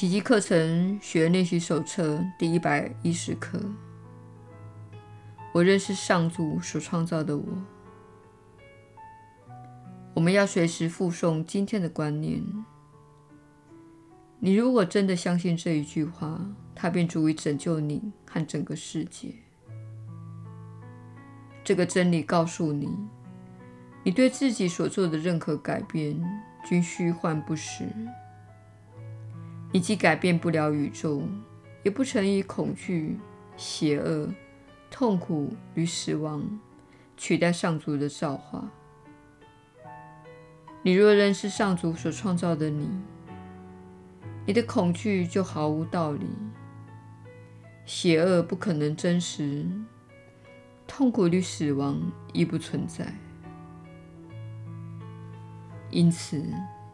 奇迹课程学练习手册第一百一十课。我认识上主所创造的我。我们要随时复诵今天的观念。你如果真的相信这一句话，它便足以拯救你和整个世界。这个真理告诉你，你对自己所做的任何改变均虚幻不实。你既改变不了宇宙，也不曾以恐惧、邪恶、痛苦与死亡取代上主的造化。你若认识上主所创造的你，你的恐惧就毫无道理，邪恶不可能真实，痛苦与死亡亦不存在。因此，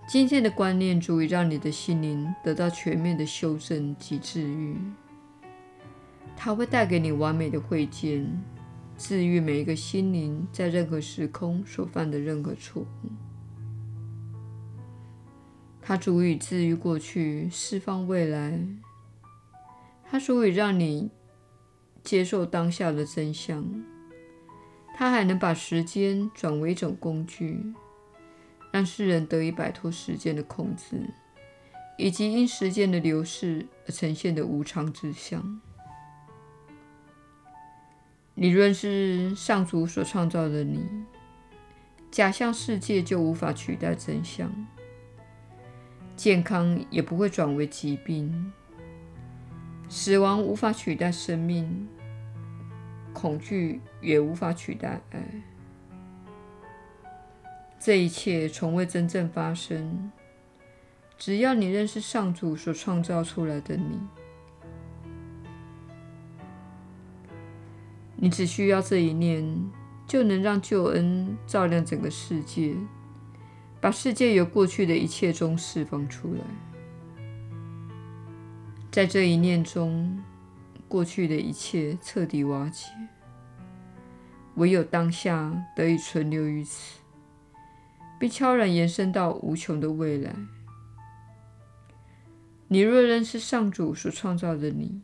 今天的观念足以让你的心灵得到全面的修正及治愈。它会带给你完美的慧见，治愈每一个心灵在任何时空所犯的任何错误。它足以治愈过去，释放未来。它足以让你接受当下的真相。它还能把时间转为一种工具，让世人得以摆脱时间的控制，以及因时间的流逝而呈现的无常之相。你若是上主所创造的你，假象世界就无法取代真相。健康也不会转为疾病，死亡无法取代生命，恐惧也无法取代爱。这一切从未真正发生。只要你认识上主所创造出来的你，你只需要这一念，就能让救恩照亮整个世界。把世界由过去的一切中释放出来，在这一念中，过去的一切彻底瓦解，唯有当下得以存留于此，并悄然延伸到无穷的未来。你若认识上主所创造的你，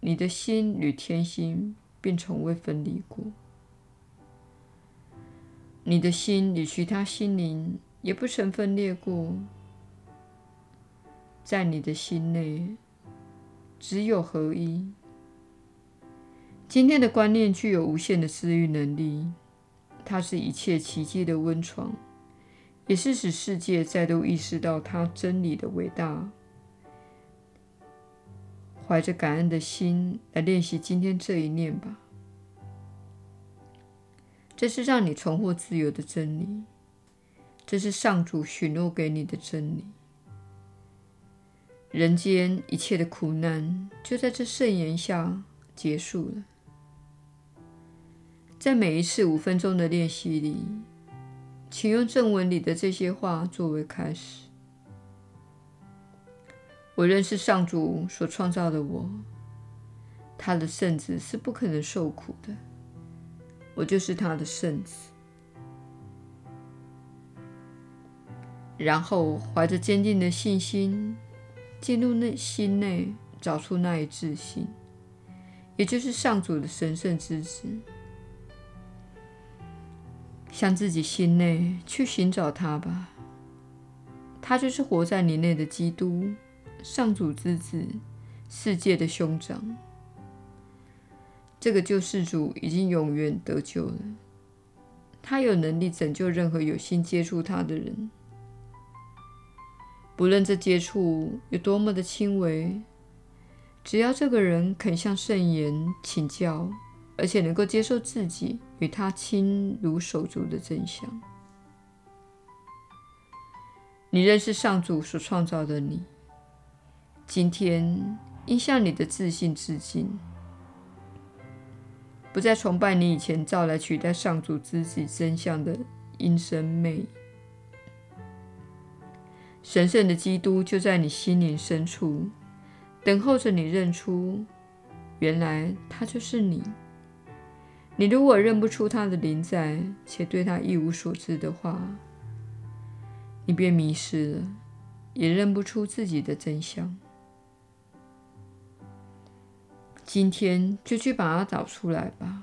你的心与天心便从未分离过。你的心与其他心灵也不曾分裂过，在你的心内只有合一。今天的观念具有无限的治愈能力，它是一切奇迹的温床，也是使世界再度意识到它真理的伟大。怀着感恩的心来练习今天这一念吧。这是让你重获自由的真理，这是上主许诺给你的真理。人间一切的苦难就在这圣言下结束了。在每一次五分钟的练习里，请用正文里的这些话作为开始。我认识上主所创造的我，他的圣子是不可能受苦的。我就是他的圣子，然后怀着坚定的信心，进入内心内，找出那一自信，也就是上主的神圣之子，向自己心内去寻找他吧。他就是活在你内的基督，上主之子，世界的兄长。这个救世主已经永远得救了，他有能力拯救任何有心接触他的人，不论这接触有多么的轻微，只要这个人肯向圣言请教，而且能够接受自己与他亲如手足的真相。你认识上主所创造的你，今天应向你的自信致敬。不再崇拜你以前造来取代上主自己真相的阴森魅。神圣的基督就在你心灵深处，等候着你认出，原来他就是你。你如果认不出他的临在，且对他一无所知的话，你便迷失了，也认不出自己的真相。今天就去把它找出来吧。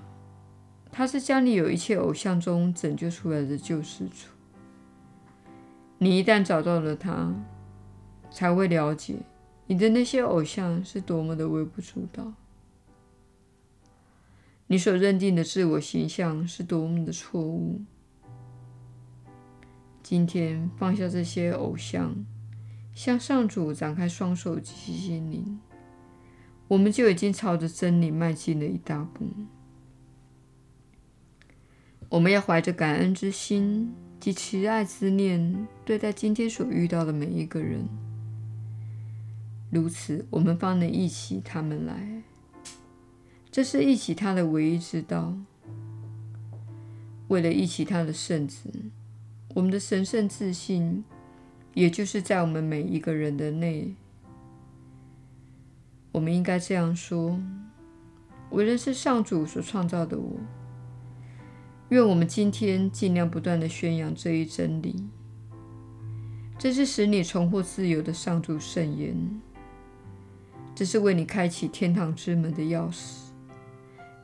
他是将你有一切偶像中拯救出来的救世主。你一旦找到了他，才会了解你的那些偶像是多么的微不足道，你所认定的自我形象是多么的错误。今天放下这些偶像，向上主展开双手及心灵，我们就已经朝着真理迈进了一大步。我们要怀着感恩之心及慈爱之念对待今天所遇到的每一个人，如此我们方能忆起他们来。这是忆起他的唯一之道。为了忆起他的圣子，我们的神圣自信，也就是在我们每一个人的内，我们应该这样说：我认识上主所创造的我。愿我们今天尽量不断地宣扬这一真理。这是使你重获自由的上主圣言。这是为你开启天堂之门的钥匙。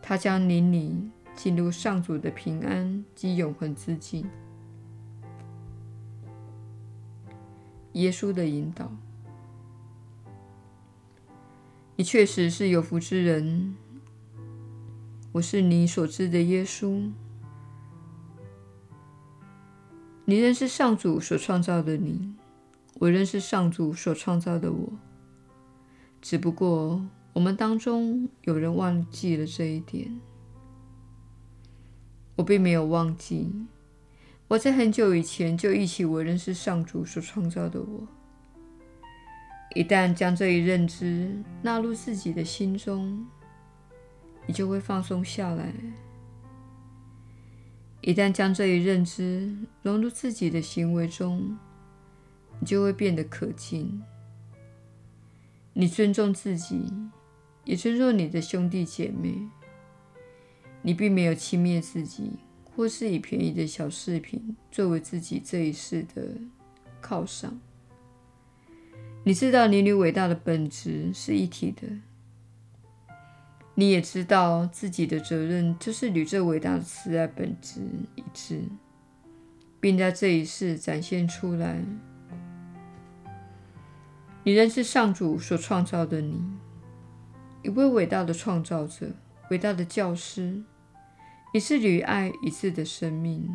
他将领你进入上主的平安及永恒之境。耶稣的引导。你确实是有福之人。我是你所知的耶稣。你认识上主所创造的你，我认识上主所创造的我。只不过我们当中有人忘记了这一点。我并没有忘记，我在很久以前就忆起我认识上主所创造的我。一旦将这一认知纳入自己的心中，你就会放松下来。一旦将这一认知融入自己的行为中，你就会变得可敬。你尊重自己，也尊重你的兄弟姐妹。你并没有轻蔑自己，或是以便宜的小饰品作为自己这一世的犒赏。你知道，你与伟大的本质是一体的。你也知道自己的责任就是与这伟大的慈爱本质一致，并在这一世展现出来。你认识上主所创造的你，一位伟大的创造者，伟大的教师。你是与爱一致的生命。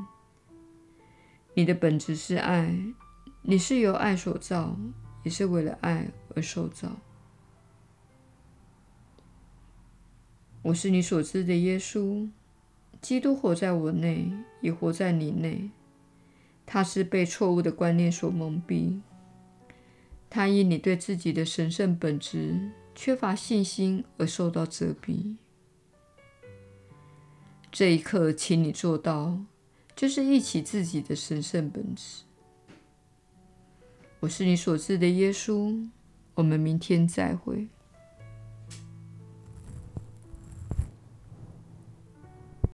你的本质是爱，你是由爱所造，也是为了爱而受造。我是你所知的耶稣，基督活在我内，也活在你内。他是被错误的观念所蒙蔽，他因你对自己的神圣本质缺乏信心而受到遮蔽。这一刻，请你做到，就是忆起自己的神圣本质。我是你所知的耶稣，我们明天再会。